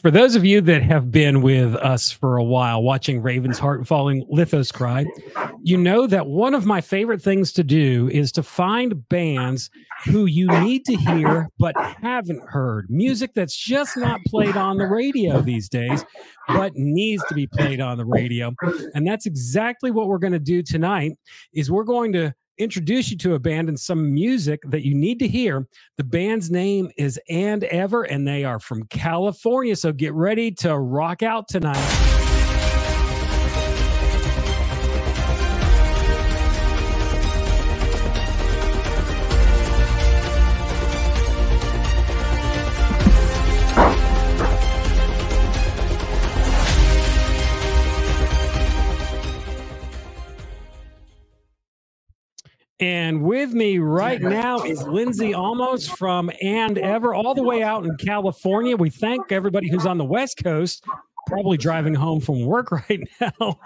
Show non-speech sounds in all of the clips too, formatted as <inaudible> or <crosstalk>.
For those of you that have been with us for a while, watching Raven's Heart Falling Lithos Cry, you know that one of my favorite things to do is to find bands who you need to hear but haven't heard. Music that's just not played on the radio these days, but needs to be played on the radio. And that's exactly what we're going to do tonight is we're going to introduce you to a band and some music that you need to hear. The band's name is AndEver, and they are from California. So get ready to rock out tonight. And with me right now is Lindsay Almost from AndEver, all the way out in California. We thank everybody who's on the West Coast, probably driving home from work <laughs> right now,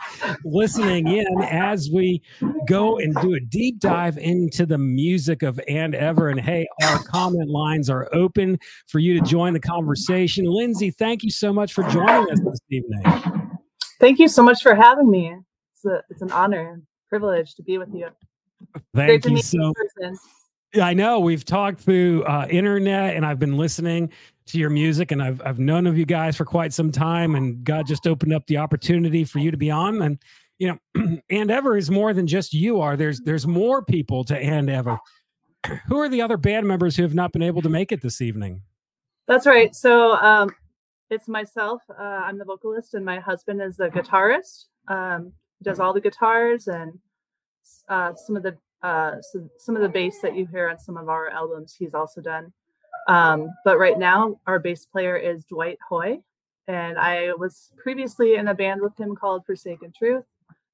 listening in as we go and do a deep dive into the music of AndEver. And hey, our comment lines are open for you to join the conversation. Lindsay, thank you so much for joining us this evening. Thank you so much for having me. It's, a, it's an honor and privilege to be with you. Thank you so. Much. I know we've talked through uh, internet, and I've been listening to your music, and I've I've known of you guys for quite some time, and God just opened up the opportunity for you to be on, and you know, <clears throat> AndEver is more than just you are. There's there's more people to AndEver. <clears throat> Who are the other band members who have not been able to make it this evening? That's right. So um, it's myself. Uh, I'm the vocalist, and my husband is the guitarist. Um, does all the guitars and uh, some of the uh, some, some of the bass that you hear on some of our albums. He's also done. Um, but right now, our bass player is Dwight Hoy, and I was previously in a band with him called Forsaken Truth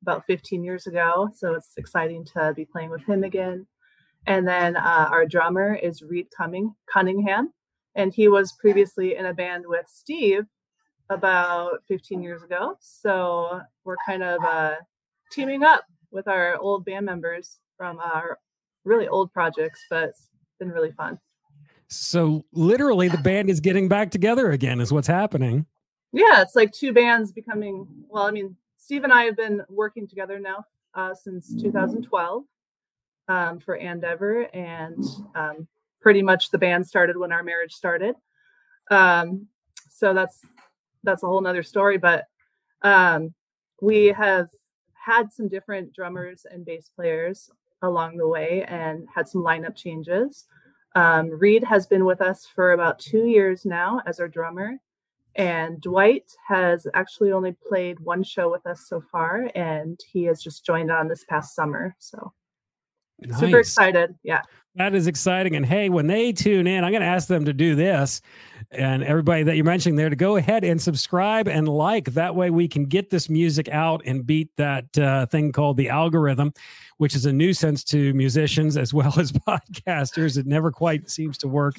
about 15 years ago. So it's exciting to be playing with him again. And then uh, our drummer is Reed Cumming, Cunningham, and he was previously in a band with Steve about 15 years ago. So we're kind of uh, teaming up with our old band members from our really old projects, but it's been really fun. So literally the band is getting back together again is what's happening. Yeah, it's like two bands becoming well, I mean, Steve and I have been working together now uh, since 2012 um, for And Ever, and um, pretty much the band started when our marriage started. Um, so that's that's a whole nother story, but um, we have had some different drummers and bass players along the way and had some lineup changes. Um, Reed has been with us for about two years now as our drummer. And Dwight has actually only played one show with us so far, and he has just joined on this past summer. So nice. super excited. Yeah. That is exciting. And hey, when they tune in, I'm going to ask them to do this and everybody that you're mentioning there to go ahead and subscribe and like. That way we can get this music out and beat that uh, thing called the algorithm, which is a nuisance to musicians as <laughs> well as podcasters. It never quite seems to work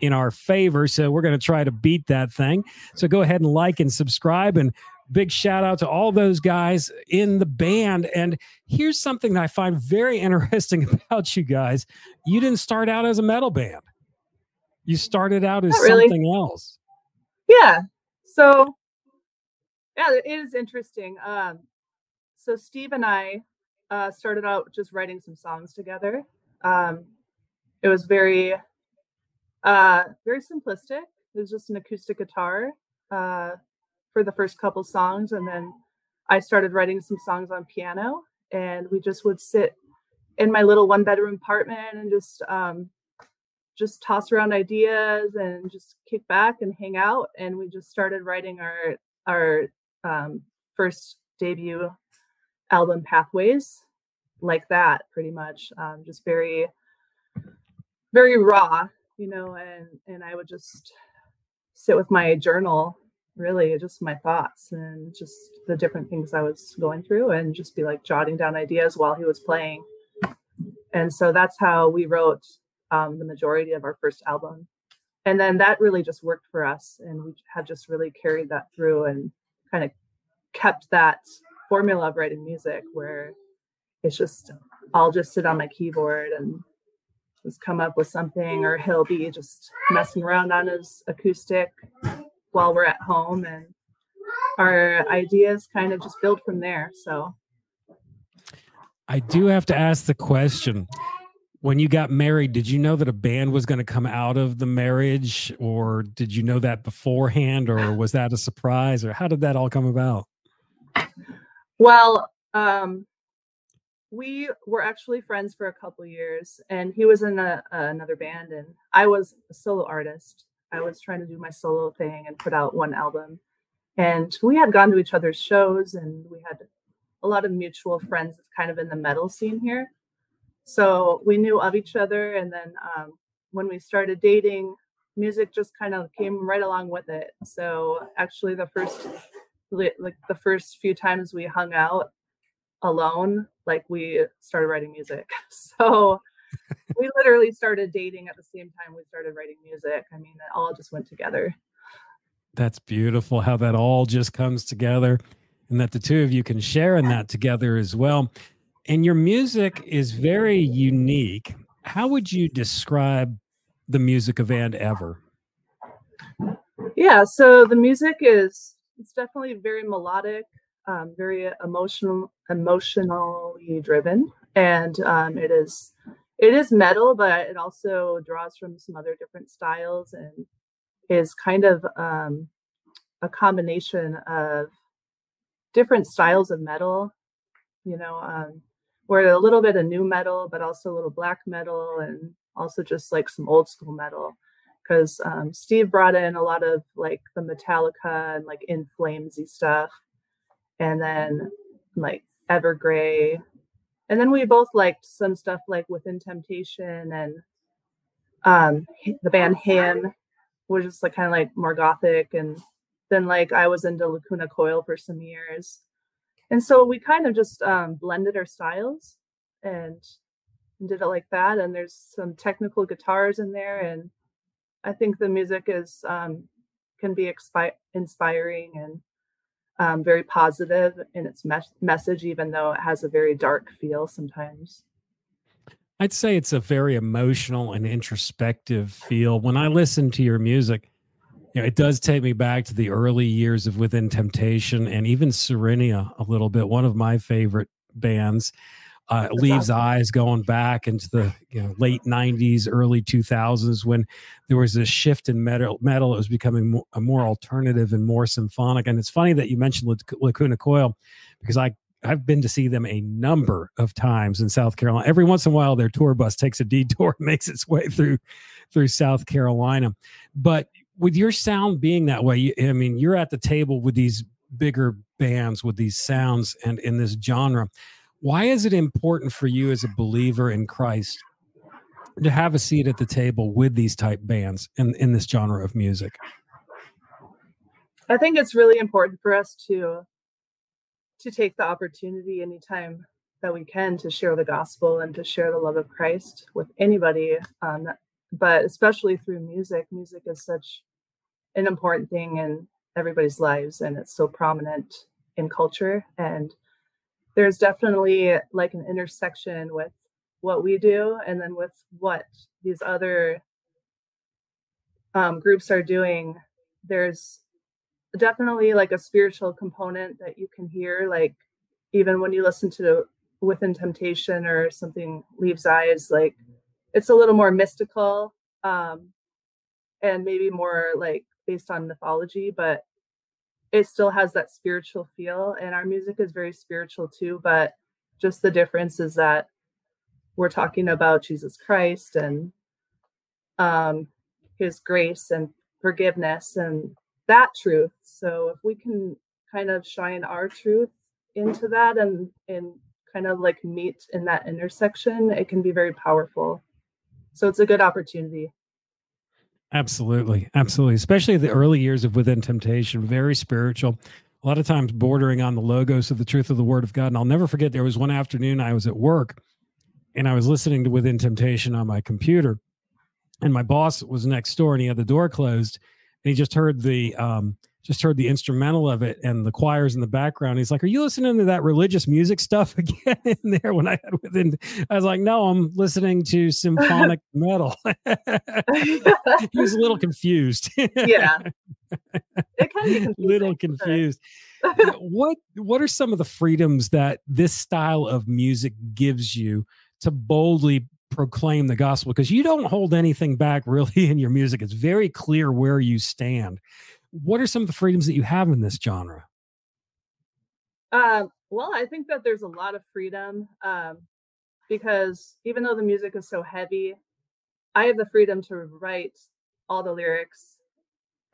in our favor. So we're going to try to beat that thing. So go ahead and like and subscribe and big shout out to all those guys in the band. And here's something that I find very <laughs> interesting about you guys. You didn't start out as a metal band. You started out as really. something else. Yeah. So yeah, it is interesting. Um, so Steve and I uh, started out just writing some songs together. Um, it was very, uh, very simplistic. It was just an acoustic guitar uh, for the first couple songs, and then I started writing some songs on piano, and we just would sit in my little one bedroom apartment and just um, just toss around ideas and just kick back and hang out. And we just started writing our our um, first debut album, Pathways, like that, pretty much. Um, just very, very raw, you know. And and I would just sit with my journal, really, just my thoughts and just the different things I was going through, and just be like jotting down ideas while he was playing. And so that's how we wrote um, the majority of our first album. And then that really just worked for us. And we had just really carried that through and kind of kept that formula of writing music where it's just, I'll just sit on my keyboard and just come up with something, or he'll be just messing around on his acoustic while we're at home and our ideas kind of just build from there. So I do have to ask the question when you got married, did you know that a band was going to come out of the marriage, or did you know that beforehand, or was that a surprise, or how did that all come about? Well, um, we were actually friends for a couple years, and he was in a, another band, and I was a solo artist. I was trying to do my solo thing and put out one album, and we had gone to each other's shows, and we had a lot of mutual friends, kind of in the metal scene here. So we knew of each other and then um, when we started dating music just kind of came right along with it. So actually the first like the first few times we hung out alone like we started writing music. <laughs> So we literally started dating at the same time we started writing music i mean it all just went together that's beautiful how that all just comes together and that the two of you can share in that together as well and your music is very unique. How would you describe the music of AndEver? Yeah, so the music is it's definitely very melodic, um, very emotional, emotionally driven, and um, it is it is metal, but it also draws from some other different styles and is kind of um, a combination of different styles of metal. You know, um, we're a little bit of nu metal, but also a little black metal and also just like some old school metal. Because um, Steve brought in a lot of like the Metallica and like In Flamesy stuff, and then like Evergrey, and then we both liked some stuff like Within Temptation and um, the band HIM, which is like kind of like more gothic, and then like I was into Lacuna Coil for some years. And so we kind of just um, blended our styles and did it like that. And there's some technical guitars in there. And i think the music is um, can be expi- inspiring and um, very positive in its mes- message even though it has a very dark feel sometimes i'd say it's a very emotional and introspective feel when i listen to your music yeah, it does take me back to the early years of Within Temptation and even Sirenia a little bit. One of my favorite bands. Uh, leaves awesome. eyes going back into the you know, late 90s early 2000s when there was this shift in metal metal it was becoming more, a more alternative and more symphonic and it's funny that you mentioned lacuna coil because i I've been to see them a number of times in South Carolina. Every once in a while, their tour bus takes a detour, <laughs> makes its way through through South Carolina. But with your sound being that way, I mean, you're at the table with these bigger bands with these sounds and in this genre. Why is it important for you as a believer in Christ to have a seat at the table with these type bands in, in this genre of music? I think it's really important for us to to take the opportunity anytime that we can to share the gospel and to share the love of Christ with anybody um, but especially through music music is such an important thing in everybody's lives and it's so prominent in culture and there's definitely like an intersection with what we do and then with what these other um, groups are doing. There's definitely like a spiritual component that you can hear like even when you listen to within temptation or something Leaves' Eyes like it's a little more mystical um, and maybe more like based on mythology, but it still has that spiritual feel. And our music is very spiritual too, but just the difference is that we're talking about Jesus Christ and um, his grace and forgiveness and that truth. So if we can kind of shine our truth into that and and kind of like meet in that intersection, it can be very powerful. So it's a good opportunity. Absolutely. Absolutely. Especially the early years of Within Temptation, very spiritual. A lot of times bordering on the logos of the truth of the word of God. And I'll never forget there was one afternoon I was at work and I was listening to Within Temptation on my computer. And my boss was next door and he had the door closed and he just heard the um just heard the instrumental of it and the choirs in the background. He's like, "Are you listening to that religious music stuff <laughs> again?" in there when I had within, I was like, "No, I'm listening to symphonic <laughs> metal." <laughs> he was a little confused. yeah, it kind of little confused. what What are some of the freedoms that this style of music gives you to boldly proclaim the gospel? Because you don't hold anything back really in your music. It's very clear where you stand what are some of the freedoms that you have in this genre? Uh, well, I think that there's a lot of freedom um, because even though the music is so heavy, I have the freedom to write all the lyrics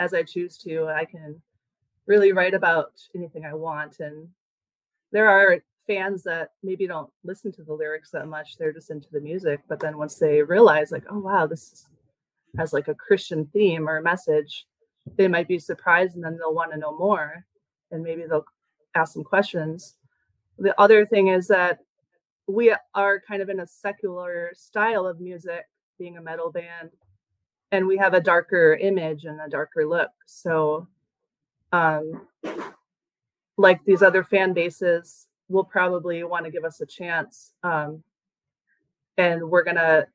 as I choose to. I can really write about anything I want. And there are fans that maybe don't listen to the lyrics that much, they're just into the music. But then once they realize, like, oh, wow, this has like a Christian theme or a message, they might be surprised and then they'll want to know more and maybe they'll ask some questions. The other thing is that we are kind of in a secular style of music, being a metal band, and we have a darker image and a darker look. So, um, like these other fan bases will probably want to give us a chance. Um, and we're to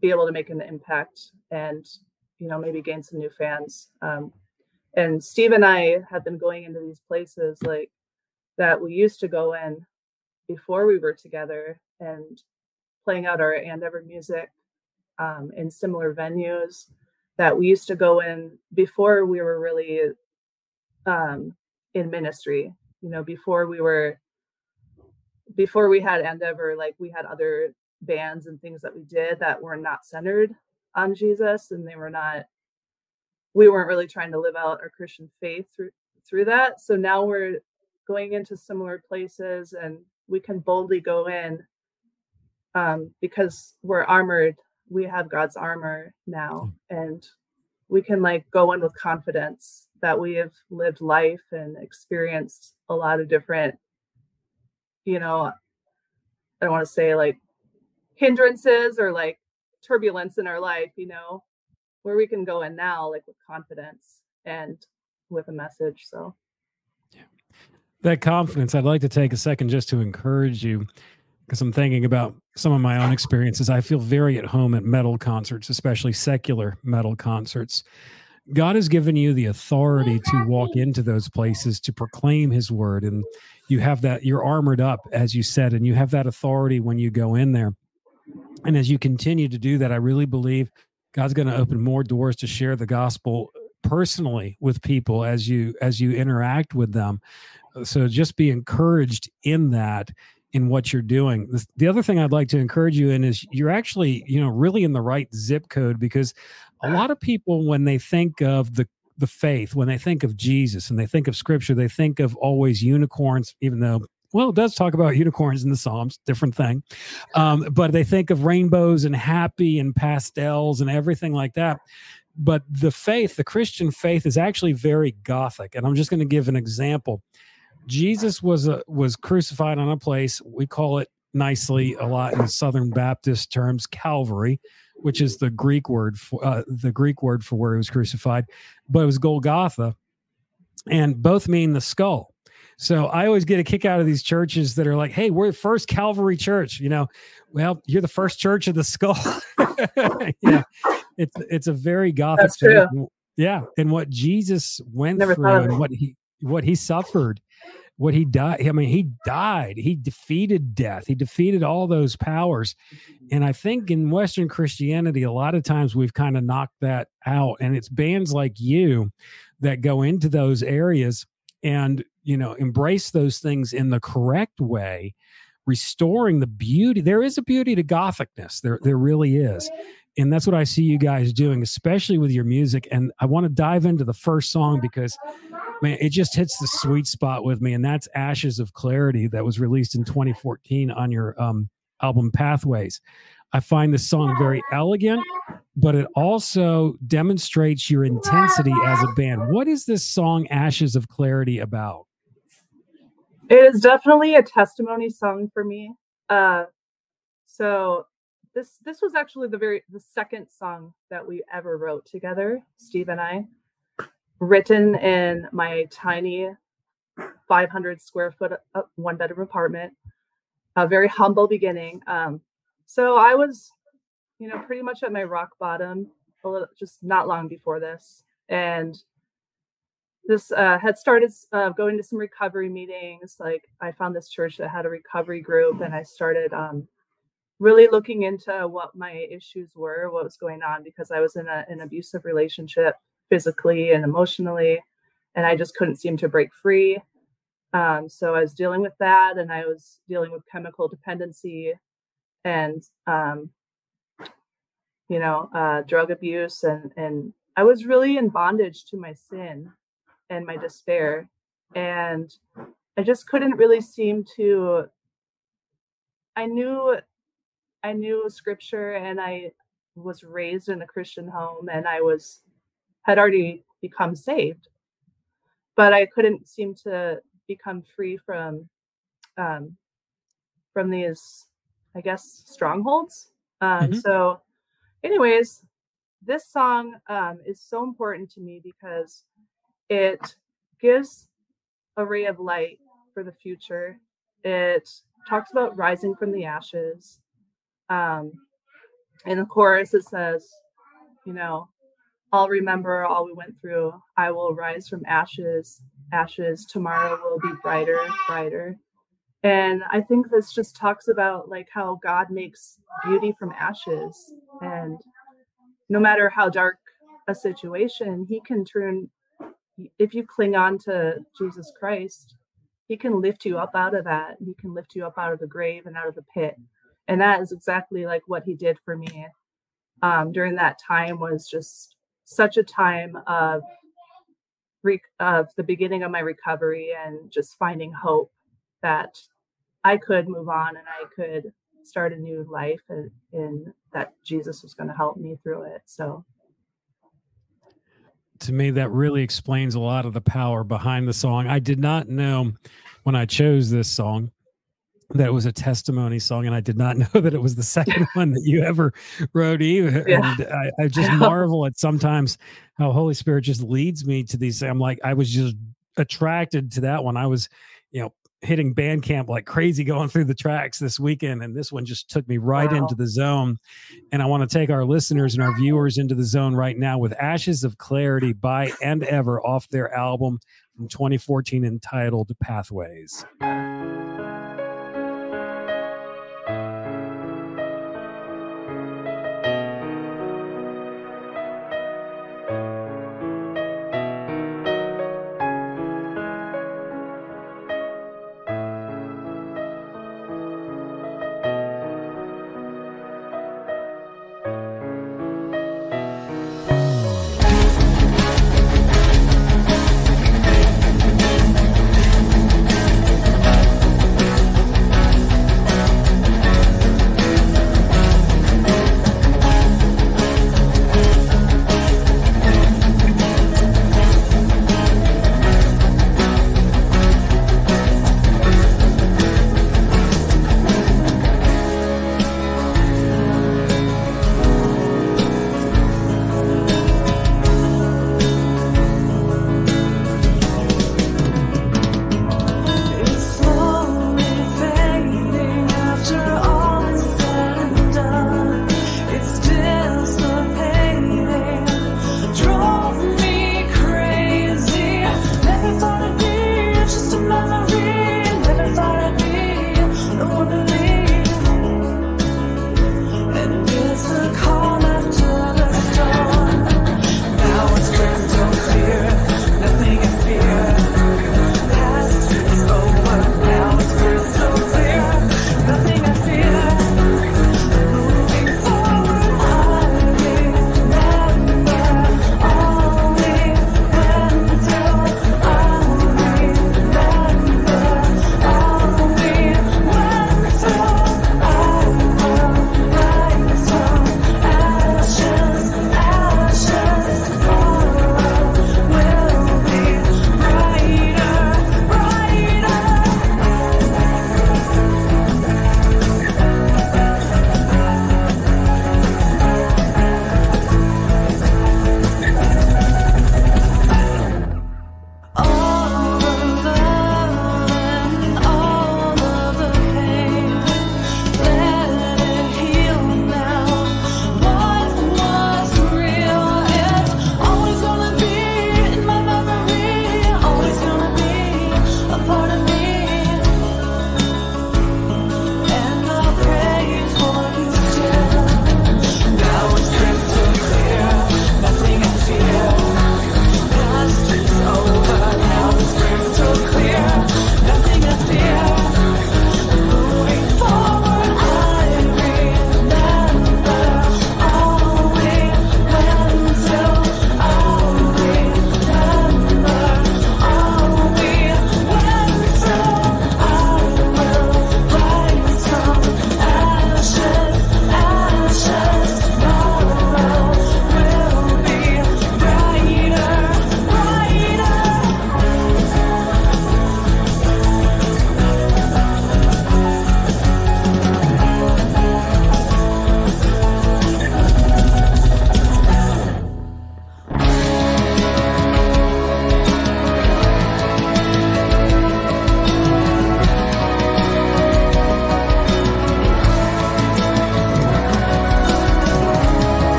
be able to make an impact and you know maybe gain some new fans. Um, and steve and i have been going into these places like that we used to go in before we were together and playing out our AndEver music um, in similar venues that we used to go in before we were really um, in ministry. You know before we were before we had AndEver like we had other bands and things that we did that were not centered on Jesus and they were not we weren't really trying to live out our Christian faith through through that. So now we're going into similar places and we can boldly go in um, because we're armored. We have God's armor now, hmm. and we can like go in with confidence that we have lived life and experienced a lot of different, you know, I don't want to say like hindrances or like turbulence in our life, you know, where we can go in now, like with confidence and with a message. So, yeah. that confidence, I'd like to take a second just to encourage you because I'm thinking about some of my own experiences. I feel very at home at metal concerts, especially secular metal concerts. God has given you the authority oh, to walk into those places to proclaim his word. And you have that, you're armored up, as you said, and you have that authority when you go in there. And as you continue to do that, I really believe God's going to open more doors to share the gospel personally with people as you as you interact with them. So just be encouraged in that in what you're doing. The other thing I'd like to encourage you in is you're actually, you know, really in the right zip code because a lot of people when they think of the the faith, when they think of Jesus and they think of scripture, they think of always unicorns, even though well, it does talk about unicorns in the Psalms, different thing. Um, but they think of rainbows and happy and pastels and everything like that. But the faith, the Christian faith, is actually very gothic. And I'm just going to give an example. Jesus was a, was crucified on a place we call it nicely a lot in Southern Baptist terms, Calvary, which is the Greek word for uh, the Greek word for where he was crucified, but it was Golgotha, and both mean the skull. So I always get a kick out of these churches that are like, "Hey, we're the First Calvary Church." You know, well, you're the first church of the skull. <laughs> yeah, it's it's a very gothic thing. Yeah, and what Jesus went Never through and what he what he suffered, what he died. I mean, he died. He defeated death. He defeated all those powers. And I think in Western Christianity, a lot of times we've kind of knocked that out. And it's bands like you that go into those areas and you know embrace those things in the correct way restoring the beauty there is a beauty to gothicness there there really is and that's what i see you guys doing especially with your music and i want to dive into the first song because man it just hits the sweet spot with me and that's ashes of clarity that was released in 2014 on your um, album pathways. I find this song very elegant but it also demonstrates your intensity as a band. What is this song Ashes of Clarity about? It is definitely a testimony song for me. Uh, so this this was actually the very the second song that we ever wrote together, Steve and I. written in my tiny 500 square foot uh, one bedroom apartment, a very humble beginning. Um, so I was, you know, pretty much at my rock bottom, a little, just not long before this, and this uh, had started uh, going to some recovery meetings. Like I found this church that had a recovery group, and I started um, really looking into what my issues were, what was going on, because I was in a, an abusive relationship physically and emotionally, and I just couldn't seem to break free. Um, so I was dealing with that, and I was dealing with chemical dependency and, um, you know, uh, drug abuse, and and I was really in bondage to my sin and my despair, and I just couldn't really seem to. I knew, I knew scripture, and I was raised in a Christian home, and I was had already become saved, but I couldn't seem to become free from um, from these, I guess, strongholds. Um, mm-hmm. So, anyways, this song um, is so important to me because it gives a ray of light for the future. It talks about rising from the ashes. Um, in the chorus, it says, you know, I'll remember all we went through. I will rise from ashes ashes tomorrow will be brighter brighter and i think this just talks about like how god makes beauty from ashes. And no matter how dark a situation he can turn if you cling on to jesus christ he can lift you up out of that. He can lift you up out of the grave and out of the pit. And that is exactly like what he did for me um, during that time was just such a time of re- of the beginning of my recovery and just finding hope that I could move on and I could start a new life and, and that Jesus was going to help me through it. So to me that really explains a lot of the power behind the song. I did not know when I chose this song that it was a testimony song, and I did not <laughs> know that it was the second <laughs> one that you ever wrote either. Yeah. And I, I just <laughs> marvel at sometimes how Holy Spirit just leads me to these. I'm like, I was just attracted to that one. I was, you know, hitting Bandcamp like crazy going through the tracks this weekend, and this one just took me right wow. into the zone. And I want to take our listeners and our viewers into the zone right now with Ashes of Clarity by AndEver off their album from 2014 entitled Pathways.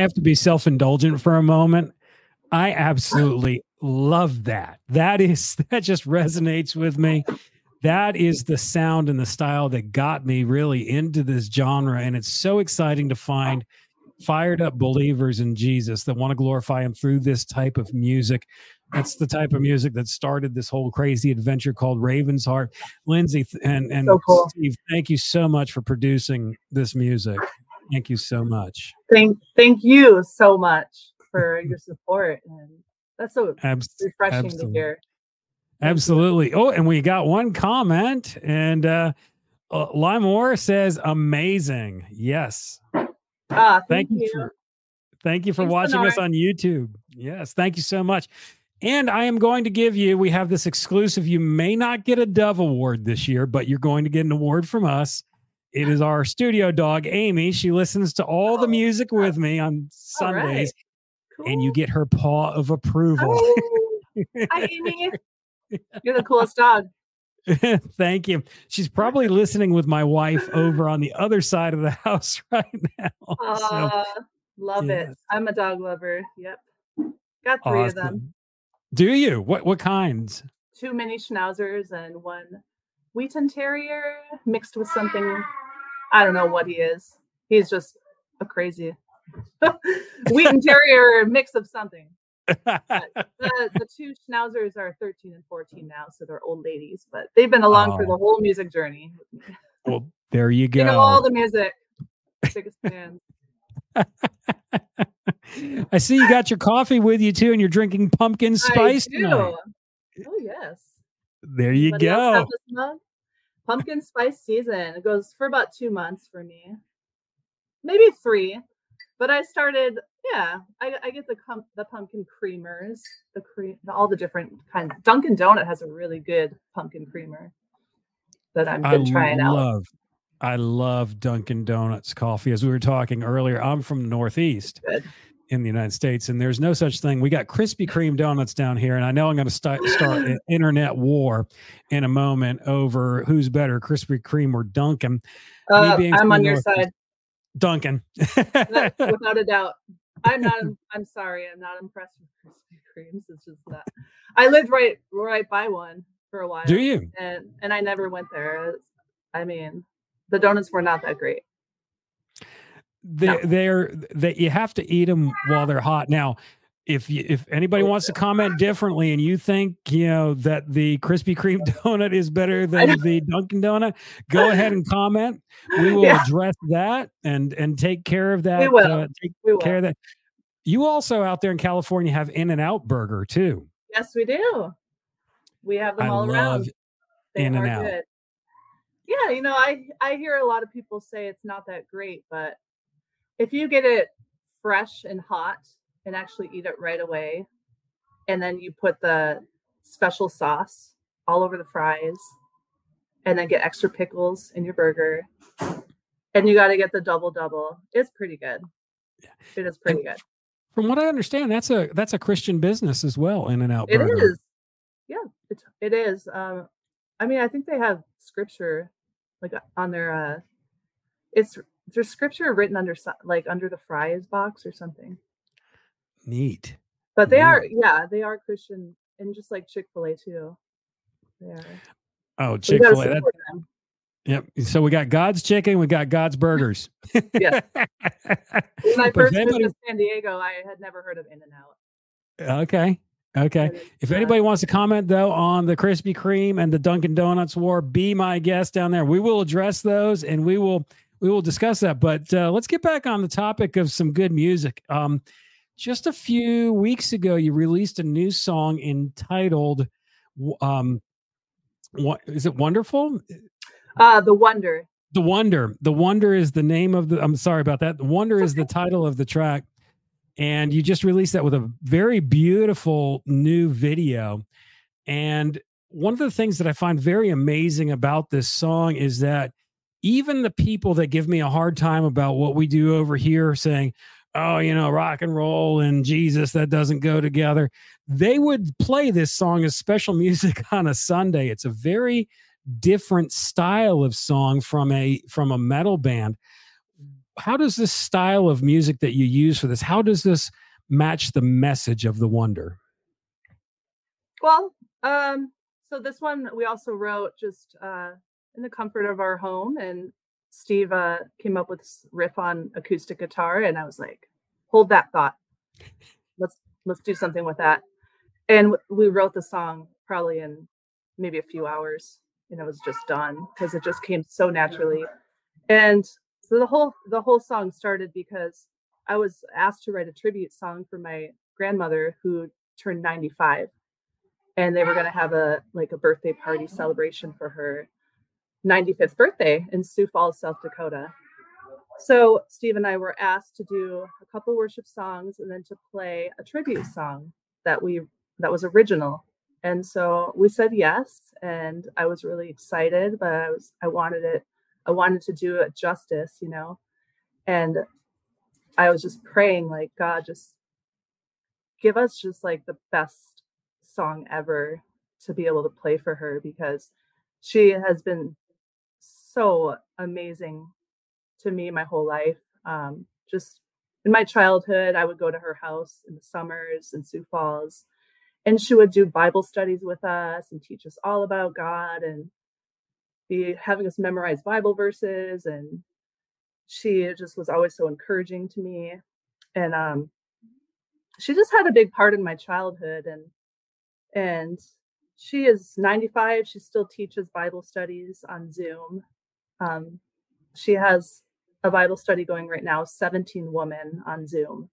Have to be self indulgent for a moment. I absolutely love that. That is <laughs> that just resonates with me. That is the sound and the style that got me really into this genre, and it's so exciting to find fired up believers in Jesus that want to glorify Him through this type of music. That's the type of music that started this whole crazy adventure called Raven's Heart. Lindsay and and So cool. Steve, thank you so much for producing this music. Thank you so much. Thank thank you so much for your support and that's so Abs- refreshing absolutely. to hear. Absolutely. Oh, and we got one comment, and uh, uh Limor says, "Amazing." Yes. Ah, Thank, thank, you. you. for thank you for Thanks, watching us on YouTube. Yes, thank you so much. And I am going to give you. We have this exclusive. You may not get a Dove Award this year, but you're going to get an award from us. It is our studio dog, Amy. She listens to all the Oh, music with me on All right. Sundays, and you get her paw of approval. Oh, <laughs> hi, Amy. You're the coolest dog. <laughs> Thank you. She's probably listening with my wife over on the other side of the <laughs> house right now. So, Ah, love yes. it. I'm a dog lover. Yep. Got three of them. Do you? What what kinds? Two mini schnauzers and one Wheaten Terrier mixed with something. I don't know what he is. He's just a crazy <laughs> Wheaten Terrier mix of something. The, the two schnauzers are 13 and 14 now, so they're old ladies, but they've been along for Oh. the whole music journey. well, there you They know all the music. Biggest fans. <laughs> I see you got your coffee with you too, and you're drinking pumpkin spice I do. tonight. Oh yes. There you Anybody go. Pumpkin spice season. It goes for about two months for me, maybe three. But I started, yeah. I, I get the com- the pumpkin creamers, the cream, the, all the different kinds. Dunkin' Donut has a really good pumpkin creamer that I've I been trying out. love, I love Dunkin' Donuts coffee. As we were talking earlier, I'm from the Northeast Good. In the United States, and there's no such thing. We got Krispy Kreme donuts down here, and I know I'm going to start start an internet war in a moment over who's better, Krispy Kreme or Dunkin'. Uh, I'm on your side, Dunkin'. that- without a doubt. I'm not. <laughs> I'm sorry. I'm not impressed with Krispy Kremes. It's just that I lived right right by one for a while. Do you? and and I never went there. I mean, the donuts were not that great. They, No. they're that you have to eat them while they're hot. Now, if you, if anybody wants to comment differently and you think you know that the Krispy Kreme <laughs> donut is better <laughs> than the Dunkin' Donut, go ahead and comment. We <laughs> will Yeah. address that and and take care of that. We will. Uh, take We will. care of that. You also out there in California have In-N-Out Burger too. Yes, we do. We have them I all around. They In-N-Out. good. Yeah, you know, I I hear a lot of people say it's not that great, but if you get it fresh and hot and actually eat it right away, and then you put the special sauce all over the fries, and then get extra pickles in your burger, and you got to get the double double. It's pretty good. It is pretty good. From what I understand, that's a that's a Christian business as well. In-N-Out It is. Yeah, it, it is. Um, I mean, I think they have scripture like on their uh it's there's scripture written under like under the fries box or something. Neat. But they Yeah. are yeah, they are Christian and just like Chick-fil-A too. They are. Oh, Chick-fil-A. Yep. So we got God's chicken, we got God's <laughs> burgers. Yes. When I <laughs> first anybody- visited San Diego, I had never heard of In-N-Out. okay. Okay. If anybody wants to comment though on the Krispy Kreme and the Dunkin' Donuts war, be my guest down there. We will address those and we will we will discuss that. But uh, let's get back on the topic of some good music. Um, just a few weeks ago, you released a new song entitled um, what is it? Wonderful. uh the wonder. The Wonder. The Wonder is the name of the. I'm sorry about that. The Wonder is the title of the track, and you just released that with a very beautiful new video. And one of the things that I find very amazing about this song is that even the people that give me a hard time about what we do over here, saying, "Oh, you know, rock and roll and Jesus that doesn't go together," they would play this song as special <laughs> music on a Sunday. It's a very different style of song from a from a metal band how does this style of music that you use for this how does this match the message of the wonder well um so this one we also wrote just uh in the comfort of our home and steve uh came up with this riff on acoustic guitar and i was like hold that thought. Let's let's do something with that. And we wrote the song probably in maybe a few hours and it was just done because it just came so naturally. And so the whole the whole song started because i was asked to write a tribute song for my grandmother who turned 95 and they were going to have a like a birthday party celebration for her 95th birthday in sioux falls south dakota. So steve and i were asked to do a couple worship songs and then to play a tribute song that we that was original. And so we said yes and i was really excited but i was i wanted it i wanted to do it justice you know? And i was just praying like god just give us just like the best song ever to be able to play for her because she has been so amazing to me my whole life um, just in my childhood i would go to her house in the summers in sioux falls and she would do Bible studies with us and teach us all about God and be having us memorize Bible verses. And she just was always so encouraging to me. And um, she just had a big part in my childhood. And and she is 95. She still teaches Bible studies on Zoom. Um, she has a Bible study going right now, 17 women on Zoom.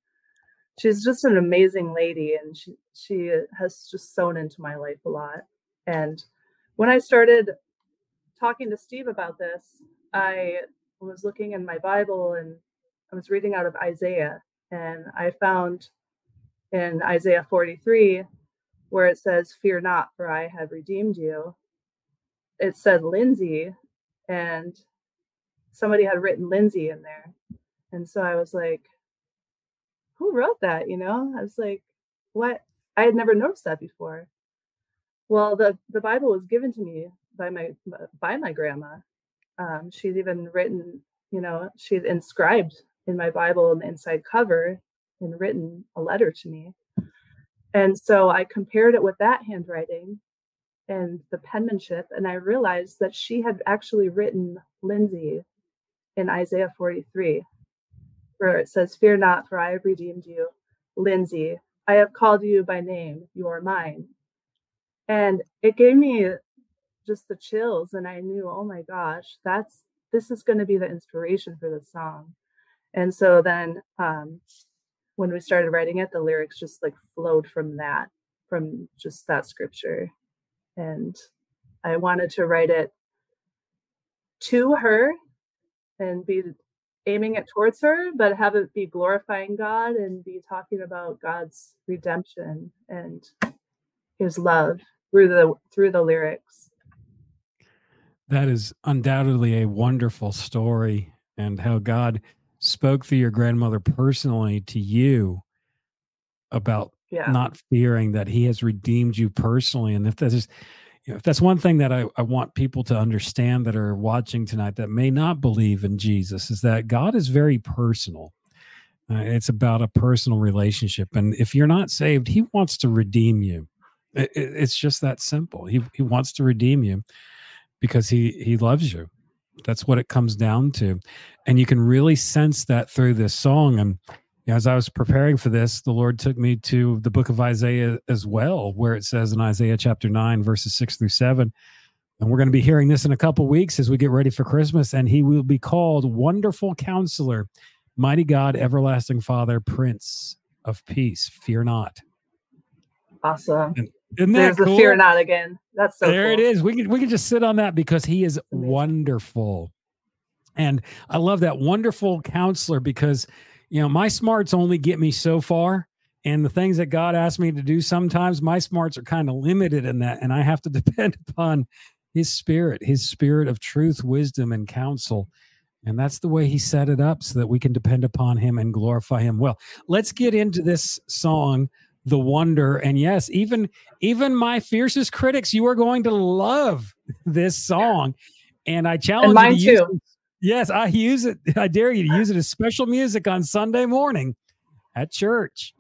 She's just an amazing lady and she she has just sewn into my life a lot. And when i started talking to steve about this i was looking in my bible and i was reading out of isaiah and i found in isaiah 43 where it says fear not for i have redeemed you. It said lindsay and somebody had written lindsay in there and so i was like who wrote that? You know, I was like, what? I had never noticed that before. Well, the the Bible was given to me by my by my grandma. Um, she's even written, you know, she's inscribed in my Bible on the inside cover and written a letter to me. And so I compared it with that handwriting and the penmanship, and I realized that she had actually written Lindsay in Isaiah 43 where it says, Fear not, for I have redeemed you. Lindsay, I have called you by name. You are mine. And it gave me just the chills. And I knew, oh my gosh, that's this is going to be the inspiration for the song. And so then um, when we started writing it, the lyrics just like flowed from that, from just that scripture. And I wanted to write it to her and be aiming it towards her, but have it be glorifying God and be talking about God's redemption and his love through the through the lyrics. That is undoubtedly a wonderful story and how God spoke through your grandmother personally to you about yeah. not fearing that he has redeemed you personally and if that is you know, if that's one thing that I, I want people to understand that are watching tonight that may not believe in Jesus is that God is very personal. Uh, it's about a personal relationship. And if you're not saved, he wants to redeem you. It, it, it's just that simple. He, he wants to redeem you because he, he loves you. That's what it comes down to. And you can really sense that through this song. And as I was preparing for this, the Lord took me to the book of Isaiah as well, where it says in Isaiah chapter 9, verses 6 through 7. And we're going to be hearing this in a couple weeks as we get ready for Christmas. And he will be called Wonderful Counselor, Mighty God, Everlasting Father, Prince of Peace. Fear not. Awesome. And isn't that There's cool? the fear not again. That's so there cool. it is. We can we can just sit on that because he is wonderful. And I love that wonderful counselor because you know, my smarts only get me so far. And the things that God asks me to do, sometimes my smarts are kind of limited in that. And I have to <laughs> depend upon his spirit, his spirit of truth, wisdom, and counsel. And that's the way he set it up so that we can depend upon him and glorify him. Well, let's get into this song, The Wonder. And yes, even even my fiercest critics, you are going to love this song. And I challenge and mine you to too. Yes, I use it. I dare you to use it as special music on Sunday morning at church.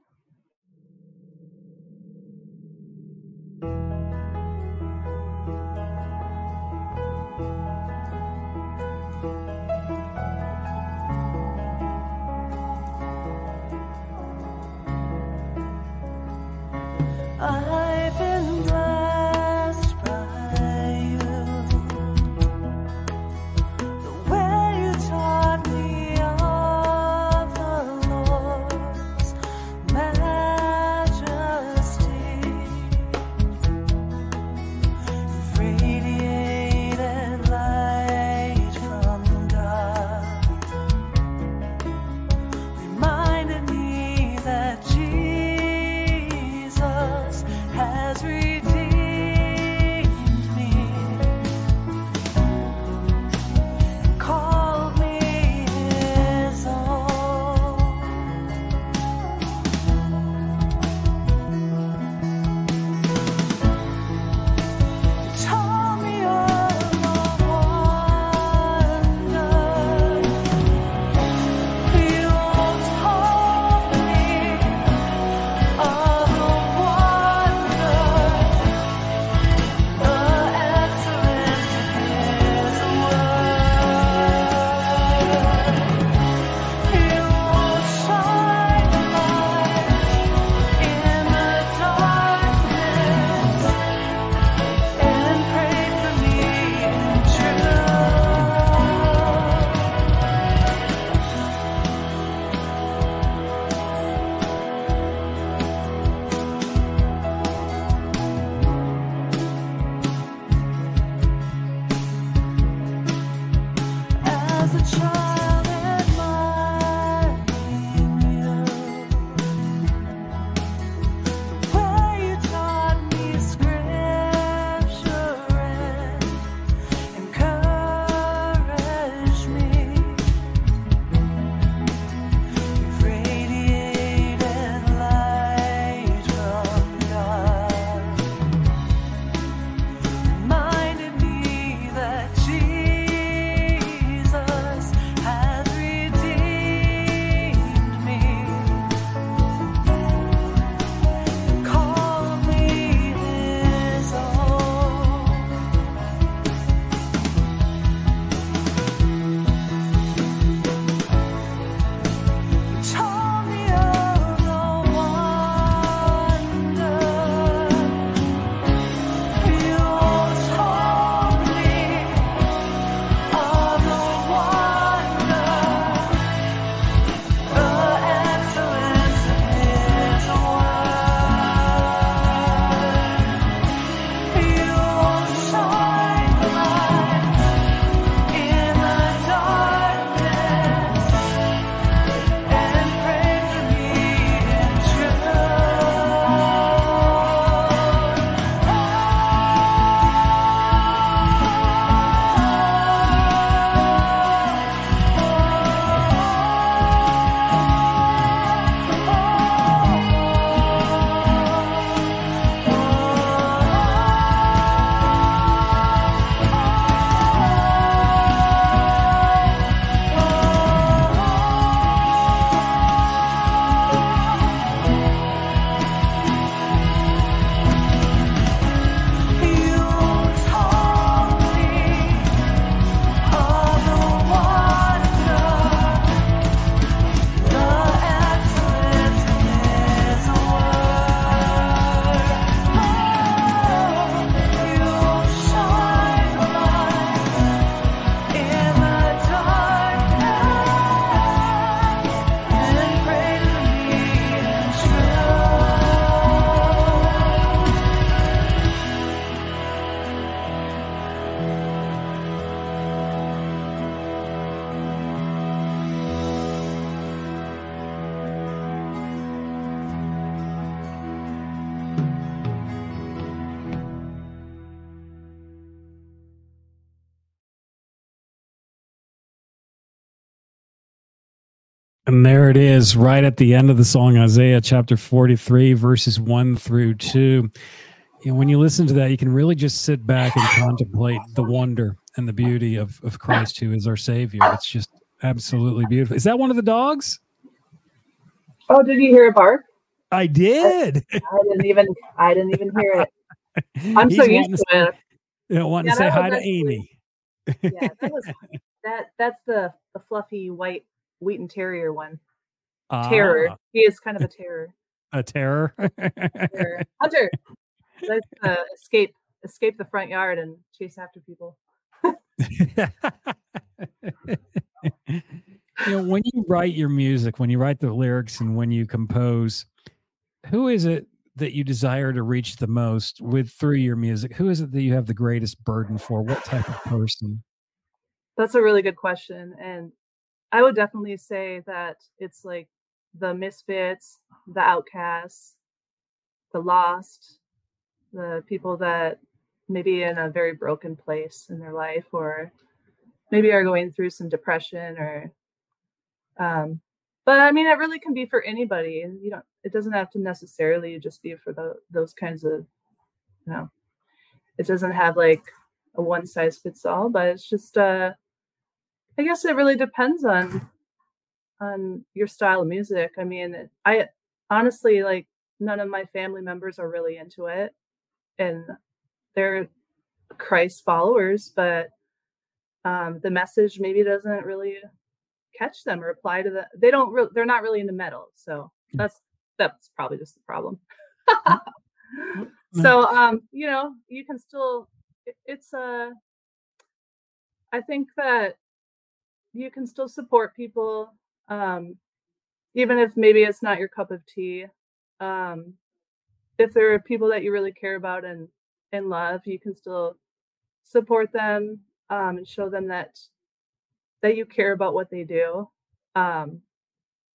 There it is, right at the end of the song, Isaiah chapter 43, verses 1 through 2. You know, when you listen to that, you can really just sit back and contemplate the wonder and the beauty of of Christ, who is our Savior. It's just absolutely beautiful. Is that one of the dogs? Oh, did you hear a bark? I did. I, I didn't even. I didn't even hear it. <laughs> I'm so used to, to it. You know, wanting Yeah, to say hi to Amy. Yeah, that was that. That's the the fluffy white Wheaten Terrier one. Terror. Ah, He is kind of a <laughs> terror. a terror. terror. Hunter. Let's uh, escape escape the front yard and chase after people. <laughs> you know, when you write your music, when you write the lyrics, and when you compose, who is it that you desire to reach the most with through your music? Who is it that you have the greatest burden for? What type of person? That's a really good question. And I would definitely say that it's like the misfits, the outcasts, the lost, the people that maybe in a very broken place in their life or maybe are going through some depression or um but I mean it really can be for anybody you know it doesn't have to necessarily just be for the, those kinds of you know it doesn't have like a one size fits all but it's just uh I guess it really depends on on your style of music. I mean, I honestly like none of my family members are really into it and they're Christ followers, but um the message maybe doesn't really catch them or apply to the they don't re- they're not really into metal. So Mm. that's that's probably just the problem. Mm. <laughs> so um you know, you can still it- it's uh I think that you can still support people um even if maybe it's not your cup of tea um if there are people that you really care about and and love you can still support them um and show them that that you care about what they do um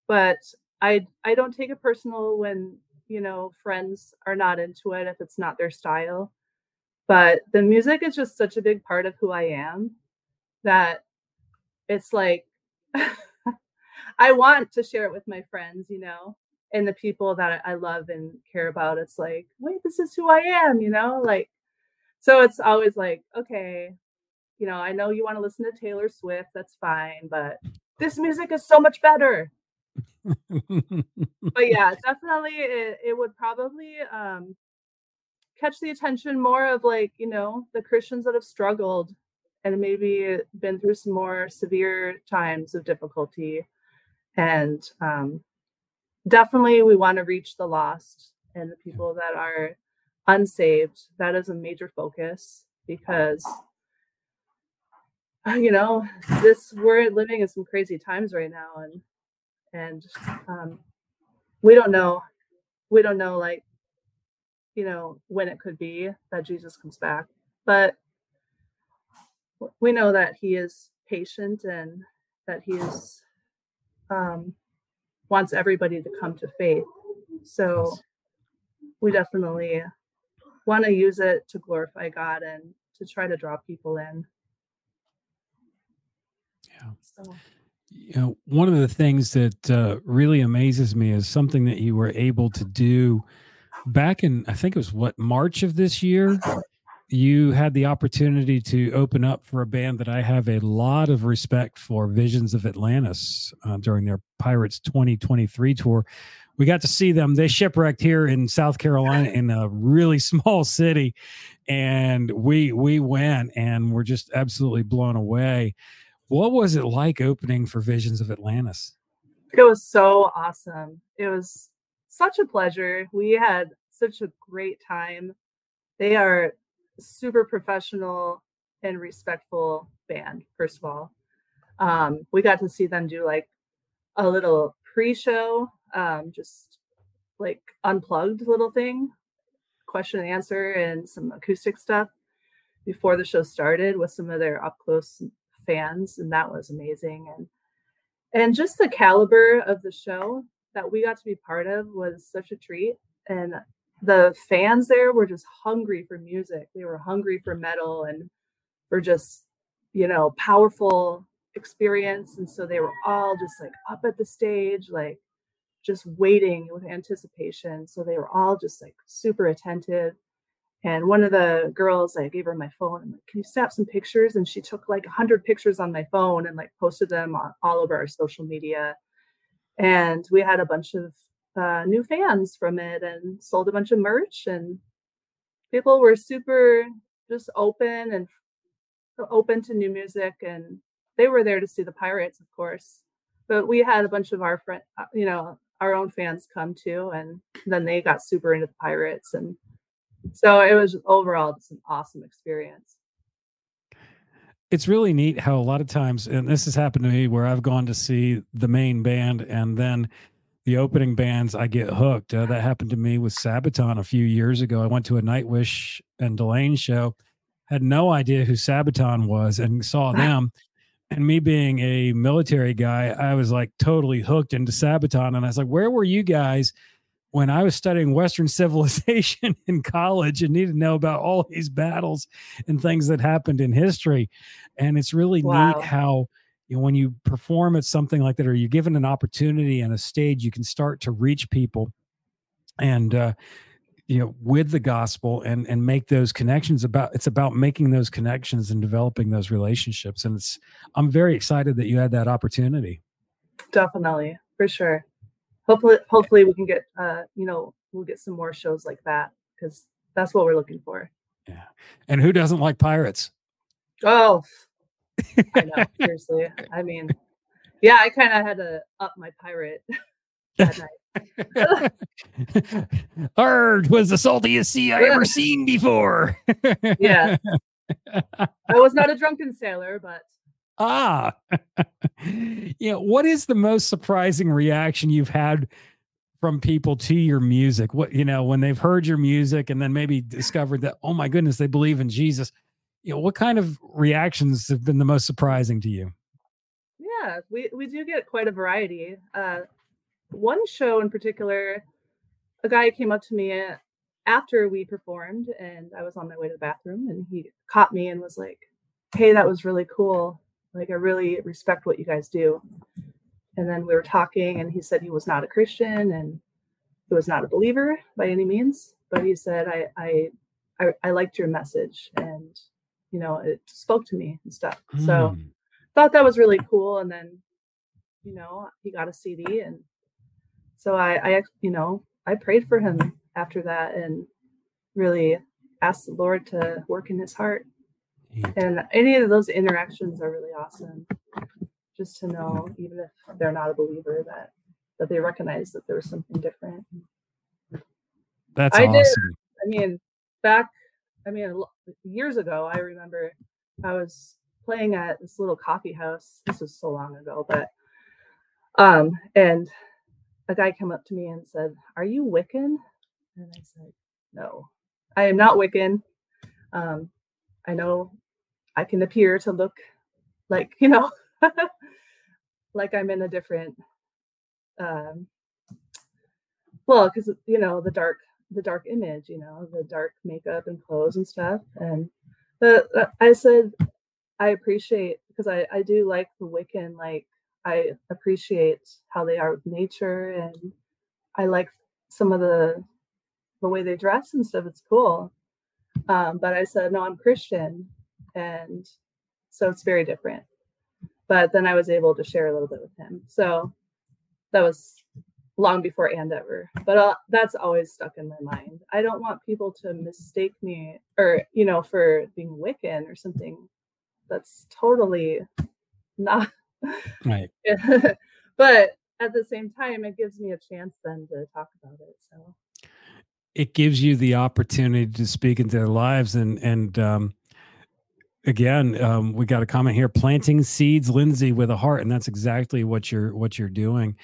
but i i don't take it personal when you know friends are not into it if it's not their style but the music is just such a big part of who i am that it's like <laughs> I want to share it with my friends, you know, and the people that I love and care about. It's like, wait, this is who I am, you know, like, so it's always like, okay, you know, I know you want to listen to Taylor Swift, that's fine, but this music is so much better. But <laughs> yeah, definitely, it, it would probably um, catch the attention more of like, you know, the Christians that have struggled and maybe been through some more severe times of difficulty. And um, definitely we want to reach the lost and the people that are unsaved. That is a major focus because you know this we're living in some crazy times right now and and um, we don't know we don't know like you know when it could be that jesus comes back. But we know that he is patient and that he is um, wants everybody to come to faith. So we definitely want to use it to glorify God and to try to draw people in. Yeah. So you know, one of the things that uh, really amazes me is something that you were able to do back in, I think it was what, March of this year. You had the opportunity to open up for a band that I have a lot of respect for, Visions of Atlantis, uh, during their Pirates 2023 tour. We got to see them. They shipwrecked here in South Carolina in a really <laughs> small city, and we we went and we're just absolutely blown away. What was it like opening for Visions of Atlantis? it was so awesome. It was such a pleasure. We had such a great time. They are super professional and respectful band, first of all. Um, we got to see them do like a little pre-show, um, just like unplugged little thing, question and answer, and some acoustic stuff before the show started with some of their up close fans, and that was amazing. And and just the caliber of the show that we got to be part of was such a treat. And the fans there were just hungry for music. They were hungry for metal and for just, you know, powerful experience. And so they were all just like up at the stage, like just waiting with anticipation. So they were all just like super attentive. And one of the girls, I gave her my phone. I'm like, "Can you snap some pictures?" And she took like hundred pictures on my phone and like posted them on all over our social media. And we had a bunch of uh, new fans from it, and sold a bunch of merch. And people were super just open and open to new music, and they were there to see the Pirates, of course. But we had a bunch of our friend, uh, you know, our own fans come too, and then they got super into the Pirates, and so it was overall just an awesome experience. It's really neat how a lot of times, and this has happened to me, where I've gone to see the main band and then the opening bands, I get hooked. Uh, that happened to me with Sabaton a few years ago. I went to a Nightwish and Delain show, had no idea who Sabaton was, and saw <laughs> them. And me being a military guy, I was like totally hooked into Sabaton. And I was like, where were you guys when I was studying Western <laughs> civilization in college and needed to know about all these battles and things that happened in history? And it's really wow. neat how you know, when you perform at something like that, or you're given an opportunity and a stage, you can start to reach people and uh, you know with the gospel and and make those connections about it's about making those connections and developing those relationships. And it's i'm very excited that you had that opportunity. Definitely for sure. Hopefully hopefully we can get uh you know we'll get some more shows like that because that's what we're looking for. Yeah. And who doesn't like pirates? Oh I know, <laughs> seriously. I mean, yeah, I kind of had to up my pirate <laughs> that night. <laughs> Arg was the saltiest sea I ever seen before. yeah. I was not a drunken sailor, but ah. yeah, what is the most surprising reaction you've had from people to your music? What you know, when they've heard your music and then maybe discovered that, oh my goodness, they believe in Jesus you know, what kind of reactions have been the most surprising to you? Yeah, we, we do get quite a variety. Uh, one show in particular, a guy came up to me uh, after we performed, and I was on my way to the bathroom, and he caught me and was like, Hey, that was really cool. Like, I really respect what you guys do. And then we were talking, and he said he was not a Christian and he was not a believer by any means, but he said, I, I, I, I liked your message and you know, it spoke to me and stuff. Mm. So thought that was really cool. And then, you know, he got a CD and so I, I, you know, I prayed for him after that and really asked the Lord to work in his heart. And any of those interactions are really awesome. Just to know, even if they're not a believer, that that they recognize that there was something different. That's I awesome. Did, I mean, back I mean, years ago, I remember I was playing at this little coffee house. This was so long ago, but um, and a guy came up to me and said, "Are you Wiccan?" And I said, "No, I am not Wiccan. Um, I know I can appear to look like you know, <laughs> like I'm in a different, um, well, because you know the dark the dark image, you know, the dark makeup and clothes and stuff. And but uh, I said I appreciate because I I do like the Wiccan. Like I appreciate how they are with nature, and I like some of the the way they dress and stuff. It's cool. Um, but I said no, I'm Christian, and so it's very different. But then I was able to share a little bit with him. So that was long before AndEver. But uh, that's always stuck in my mind. I don't want people to mistake me or you know for being wiccan or something that's totally not right. <laughs> But at the same time it gives me a chance then to talk about it so. It gives you the opportunity to speak into their lives and and um again um, we got a comment here planting seeds lindsay with a heart and that's exactly what you're what you're doing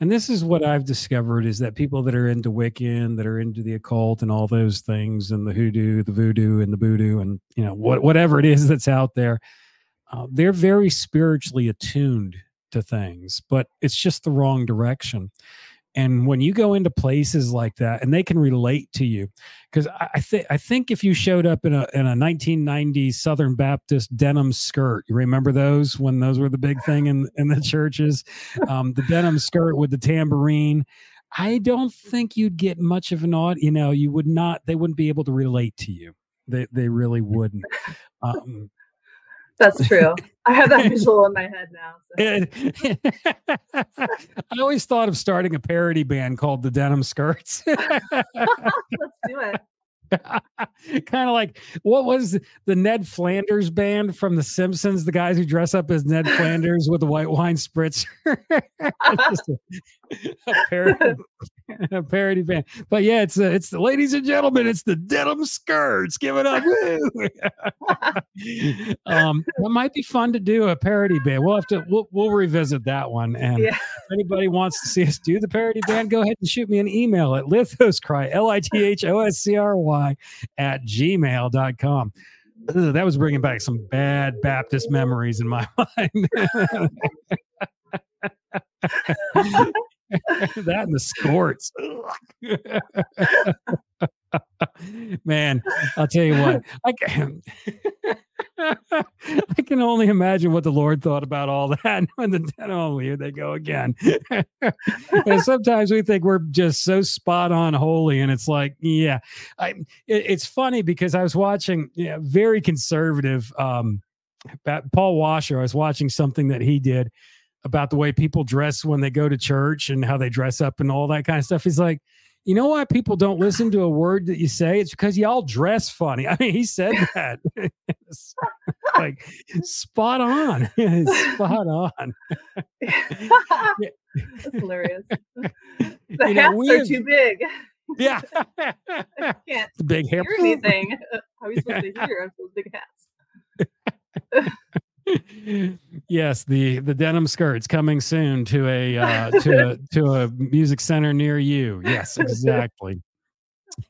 and this is what I've discovered is that people that are into Wiccan, that are into the occult and all those things, and the hoodoo, the voodoo, and the voodoo, and you know what, whatever it is that's out there, uh, they're very spiritually attuned to things, but it's just the wrong direction. And when you go into places like that, and they can relate to you, because I, think I think if you showed up in a in a 1990s Southern Baptist denim skirt, you remember those when those were the big thing in in the churches, um, the denim skirt with the tambourine. I don't think you'd get much of an odd. You know, you would not. They wouldn't be able to relate to you. They they really wouldn't. Um, That's true. I have that <laughs> visual in my head now. So. <laughs> I always thought of starting a parody band called the Denim Skirts. <laughs> Let's do it. kind of like what was the Ned Flanders band from The Simpsons? The guys who dress up as Ned Flanders with the white wine spritzer. Just a, <laughs> a, parody, <laughs> a parody band. But yeah, it's uh, it's the ladies and gentlemen, it's the denim skirts. Give it up. <laughs> um, that might be fun to do a parody band. We'll have to we'll, we'll revisit that one. And yeah. if anybody wants to see us do the parody band, go ahead and shoot me an email at lithoscry, L-I-T-H-O-S-C-R-Y at gmail.com. Ugh, that was bringing back some bad Baptist memories in my mind. <laughs> that and the sports. <laughs> Man, I'll tell you what. I can, <laughs> I can only imagine what the Lord thought about all that. When the oh, here they go again. and sometimes we think we're just so spot on holy, and it's like, yeah, I. It, it's funny because I was watching yeah, very conservative. Um, Paul Washer. I was watching something that he did about the way people dress when they go to church and how they dress up and all that kind of stuff. He's like, you know why people don't listen to a word that you say? It's because y'all dress funny. <laughs> I mean, he said that. <laughs> like spot on. <laughs> spot on. That's hilarious. The you hats know, are too big. Yeah. I can't the big hair. hear anything. How are you supposed to hear those big hats? Yes, the the denim skirts coming soon to a uh, to a <laughs> to a music center near you. Yes, <laughs> exactly.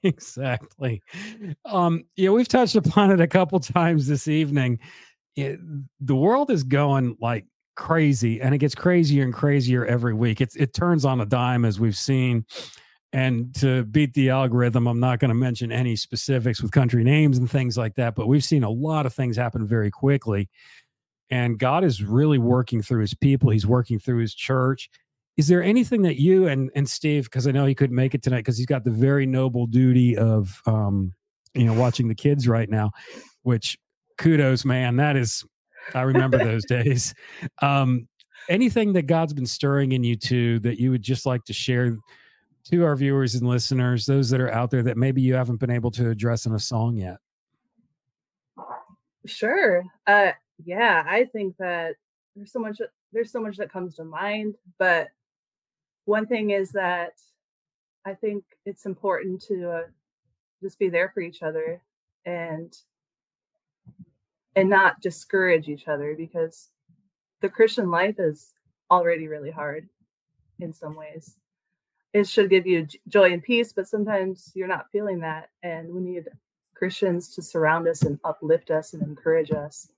exactly. Um, yeah, we've touched upon it a couple times this evening. It, the world is going like crazy, and it gets crazier and crazier every week. It's it turns on a dime as we've seen. And to beat the algorithm, I'm not going to mention any specifics with country names and things like that, but we've seen a lot of things happen very quickly and God is really working through his people. He's working through his church. Is there anything that you and and Steve, because I know he couldn't make it tonight because he's got the very noble duty of um, you know, watching the kids right now, which kudos, man. That is I remember those <laughs> days. Um, anything that God's been stirring in you to that you would just like to share to our viewers and listeners, those that are out there that maybe you haven't been able to address in a song yet? Sure. Uh, yeah, I think that there's so much there's so much that comes to mind, but one thing is that I think it's important to uh, just be there for each other and and not discourage each other because the Christian life is already really hard in some ways. It should give you joy and peace, but sometimes you're not feeling that. And we need Christians to surround us and uplift us and encourage us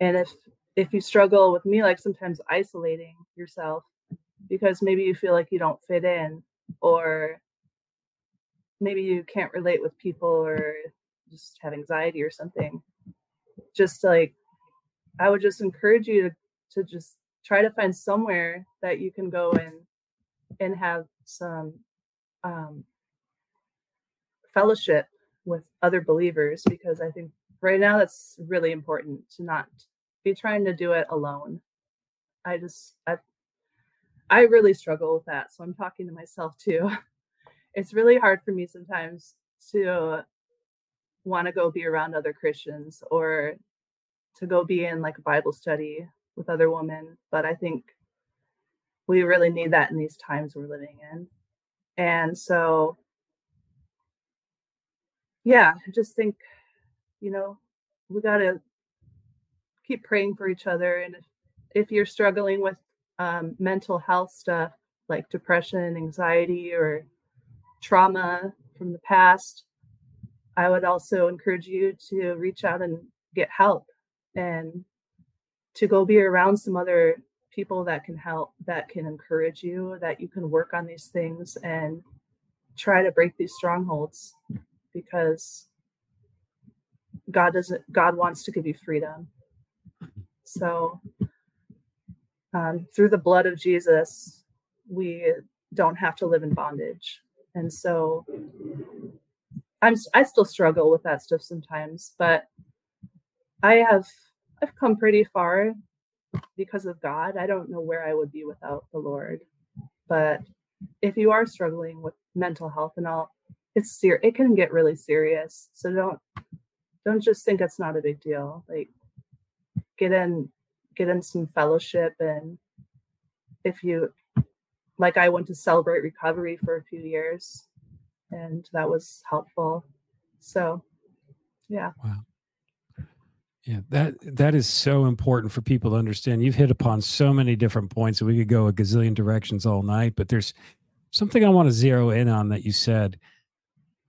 and if if you struggle with me like sometimes isolating yourself because maybe you feel like you don't fit in or maybe you can't relate with people or just have anxiety or something just like i would just encourage you to, to just try to find somewhere that you can go and and have some um, fellowship with other believers because i think right now that's really important to not be trying to do it alone. I just I I really struggle with that. So I'm talking to myself too. <laughs> It's really hard for me sometimes to want to go be around other Christians or to go be in like a Bible study with other women, but I think we really need that in these times we're living in. And so yeah, I just think you know, we got to keep praying for each other. And if, if you're struggling with um, mental health stuff like depression, anxiety, or trauma from the past, I would also encourage you to reach out and get help and to go be around some other people that can help, that can encourage you, that you can work on these things and try to break these strongholds because God doesn't, God wants to give you freedom. So, um, through the blood of Jesus, we don't have to live in bondage. And so I'm I still struggle with that stuff sometimes, but I have I've come pretty far because of God. I don't know where I would be without the Lord. But if you are struggling with mental health and all, it's ser- it can get really serious. So don't don't just think it's not a big deal. Like get in get in some fellowship and if you like I went to celebrate recovery for a few years and that was helpful. So yeah. Wow. Yeah, that that is so important for people to understand. You've hit upon so many different points, and we could go a gazillion directions all night. But there's something I want to zero in on that you said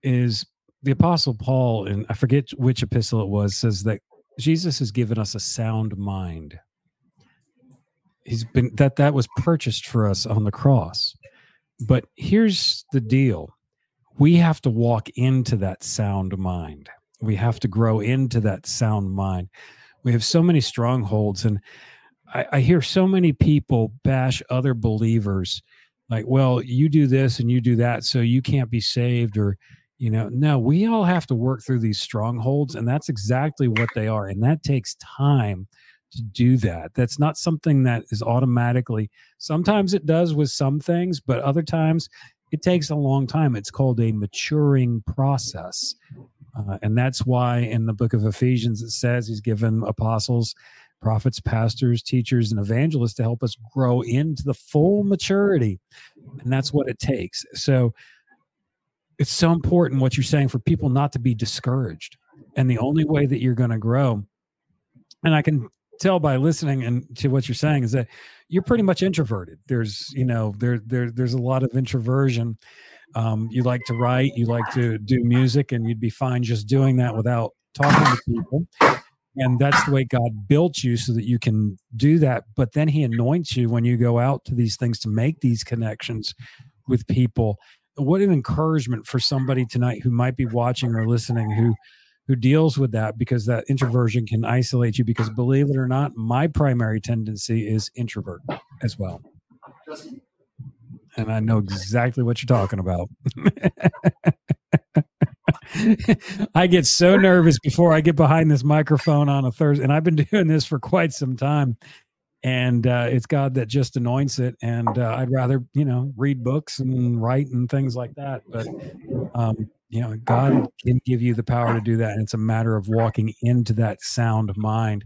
is the Apostle Paul, and I forget which epistle it was, says that Jesus has given us a sound mind. He's been that that was purchased for us on the cross. But here's the deal: we have to walk into that sound mind we have to grow into that sound mind we have so many strongholds and I, I, hear so many people bash other believers like well you do this and you do that so you can't be saved or you know no we all have to work through these strongholds and that's exactly what they are and that takes time to do that that's not something that is automatically sometimes it does with some things but other times it takes a long time it's called a maturing process uh, and that's why in the book of Ephesians it says he's given apostles, prophets, pastors, teachers, and evangelists to help us grow into the full maturity. And that's what it takes. So it's so important what you're saying for people not to be discouraged. And the only way that you're going to grow, and I can tell by listening and to what you're saying is that you're pretty much introverted. There's, you know, there, there, there's a lot of introversion um, you like to write, you like to do music, and you'd be fine just doing that without talking to people. And that's the way God built you so that you can do that. But then He anoints you when you go out to these things to make these connections with people. What an encouragement for somebody tonight who might be watching or listening who who deals with that because that introversion can isolate you because believe it or not my primary tendency is introvert as well and I know exactly what you're talking about. <laughs> I get so nervous before I get behind this microphone on a Thursday, and I've been doing this for quite some time. And uh, it's God that just anoints it. And uh, I'd rather, you know, read books and write and things like that. But, um, you know, God can give you the power to do that. And it's a matter of walking into that sound mind.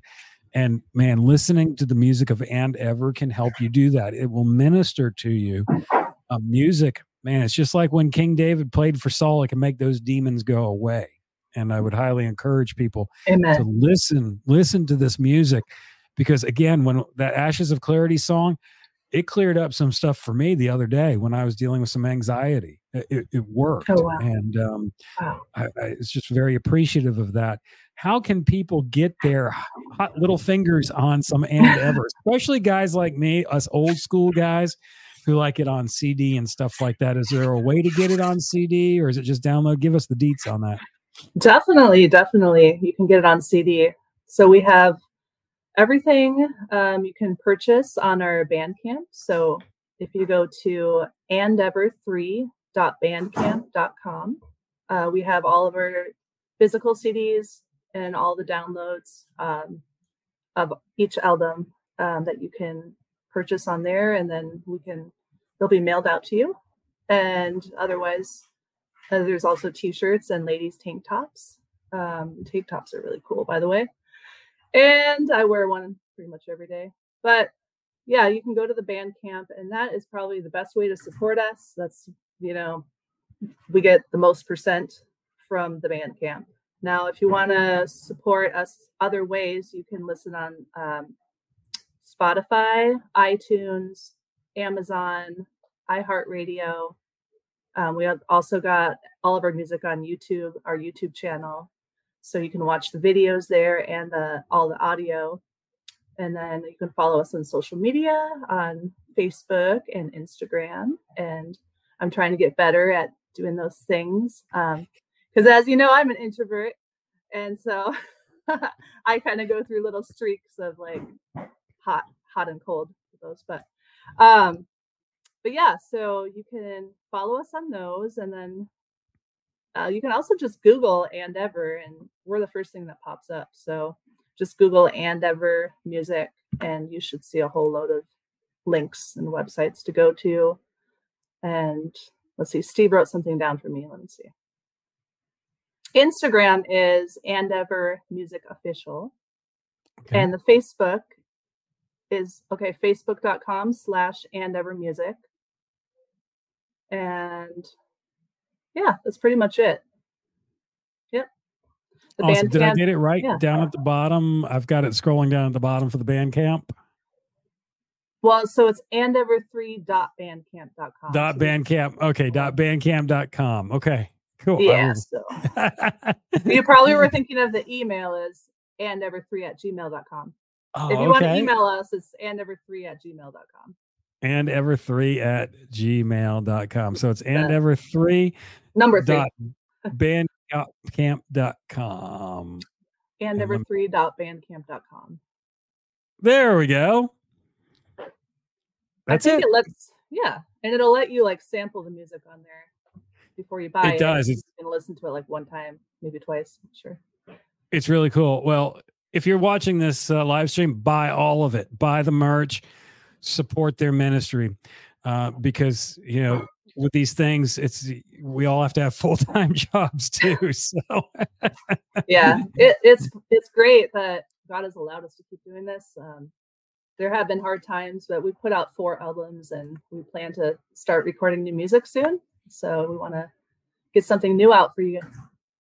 And man, listening to the music of AndEver can help you do that. It will minister to you uh, music, man, it's just like when King David played for Saul, it can make those demons go away. And I would highly encourage people Amen. to listen, listen to this music because again, when that Ashes of Clarity song, it cleared up some stuff for me the other day when I was dealing with some anxiety. It, it worked, oh, wow. and um, wow. I, I was just very appreciative of that. How can people get their hot little fingers on some AndEver, <laughs> especially guys like me, us old school guys? who like it on CD and stuff like that. Is there a way to get it on CD or is it just download? Give us the deets on that. Definitely, definitely. You can get it on CD. So we have everything um, you can purchase on our Bandcamp. So if you go to andever3.bandcamp.com, uh, we have all of our physical CDs and all the downloads um, of each album um, that you can purchase on there, and then we can they'll be mailed out to you. And otherwise, uh, there's also t-shirts and ladies tank tops. Um, tank tops are really cool, by the way. And I wear one pretty much every day. But yeah, you can go to the band camp, and that is probably the best way to support us. That's you know, we get the most percent from the Bandcamp. Now, if you want to support us other ways, you can listen on um, Spotify, iTunes, Amazon, iHeartRadio. Um, we have also got all of our music on YouTube, our YouTube channel. So you can watch the videos there and the all the audio. And then you can follow us on social media on Facebook and Instagram. And I'm trying to get better at doing those things. Because um, as you know, I'm an introvert. And so <laughs> I kind of go through little streaks of like hot, hot and cold those. But um, but yeah, so you can follow us on those, and then uh, you can also just Google AndEver, and we're the first thing that pops up. So just Google AndEver music, and you should see a whole load of links and websites to go to. And let's see, Steve wrote something down for me. Let me see. Instagram is and ever music official. Okay. And the Facebook is okay, facebook.com slash and ever music. And yeah, that's pretty much it. Yep. The awesome. Did I get it right? Yeah. Down at the bottom. I've got it scrolling down at the bottom for the Bandcamp. Well, so it's andever3.bandcamp.com. Dot bandcamp. Okay. Dot bandcamp.com. Okay. Cool. Yeah. So <laughs> you probably were thinking of the email is andever3 at gmail.com. Oh, if you okay. want to email us, it's andever3 at gmail.com. And ever3 at gmail.com. So it's and ever3 number three. Dot bandcamp.com. And ever3.bandcamp.com. There we go. That's I think it. it lets yeah, and it'll let you like sample the music on there before you buy it. It does. You can listen to it like one time, maybe twice. Sure. It's really cool. Well, if you're watching this uh, live stream, buy all of it. Buy the merch, support their ministry, uh, because you know with these things, it's we all have to have <laughs> full time jobs too. So yeah, <laughs> it, it's it's great that God has allowed us to keep doing this. Um, there have been hard times, but we put out four albums and we plan to start recording new music soon. So we want to get something new out for you,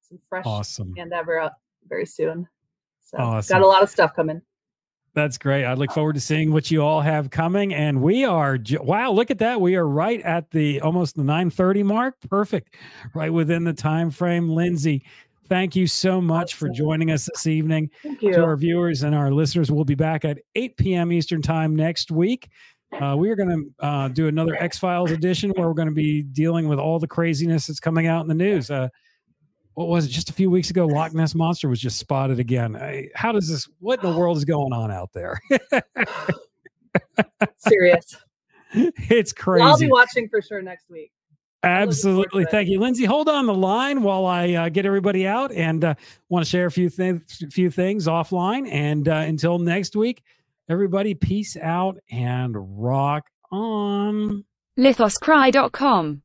some fresh awesome. AndEver out very soon. So awesome. got a lot of stuff coming. That's great. I look forward to seeing what you all have coming. And we are wow, look at that. We are right at the almost the 9:30 mark. Perfect. Right within the time frame. Lindsay, thank you so much for joining us this evening. Thank you. To our viewers and our listeners, we'll be back at 8 p.m. Eastern time next week. Uh, we are going to uh, do another X Files edition where we're going to be dealing with all the craziness that's coming out in the news. Uh, what was it? Just a few weeks ago, Loch Ness monster was just spotted again. I, how does this? What in the world is going on out there? <laughs> Serious. It's crazy. Well, I'll be watching for sure next week. Absolutely. Thank you, Lindsay. Hold on the line while I uh, get everybody out and uh, want to share a few things, few things offline. And uh, until next week, Everybody, peace out and rock on. Lithoscry.com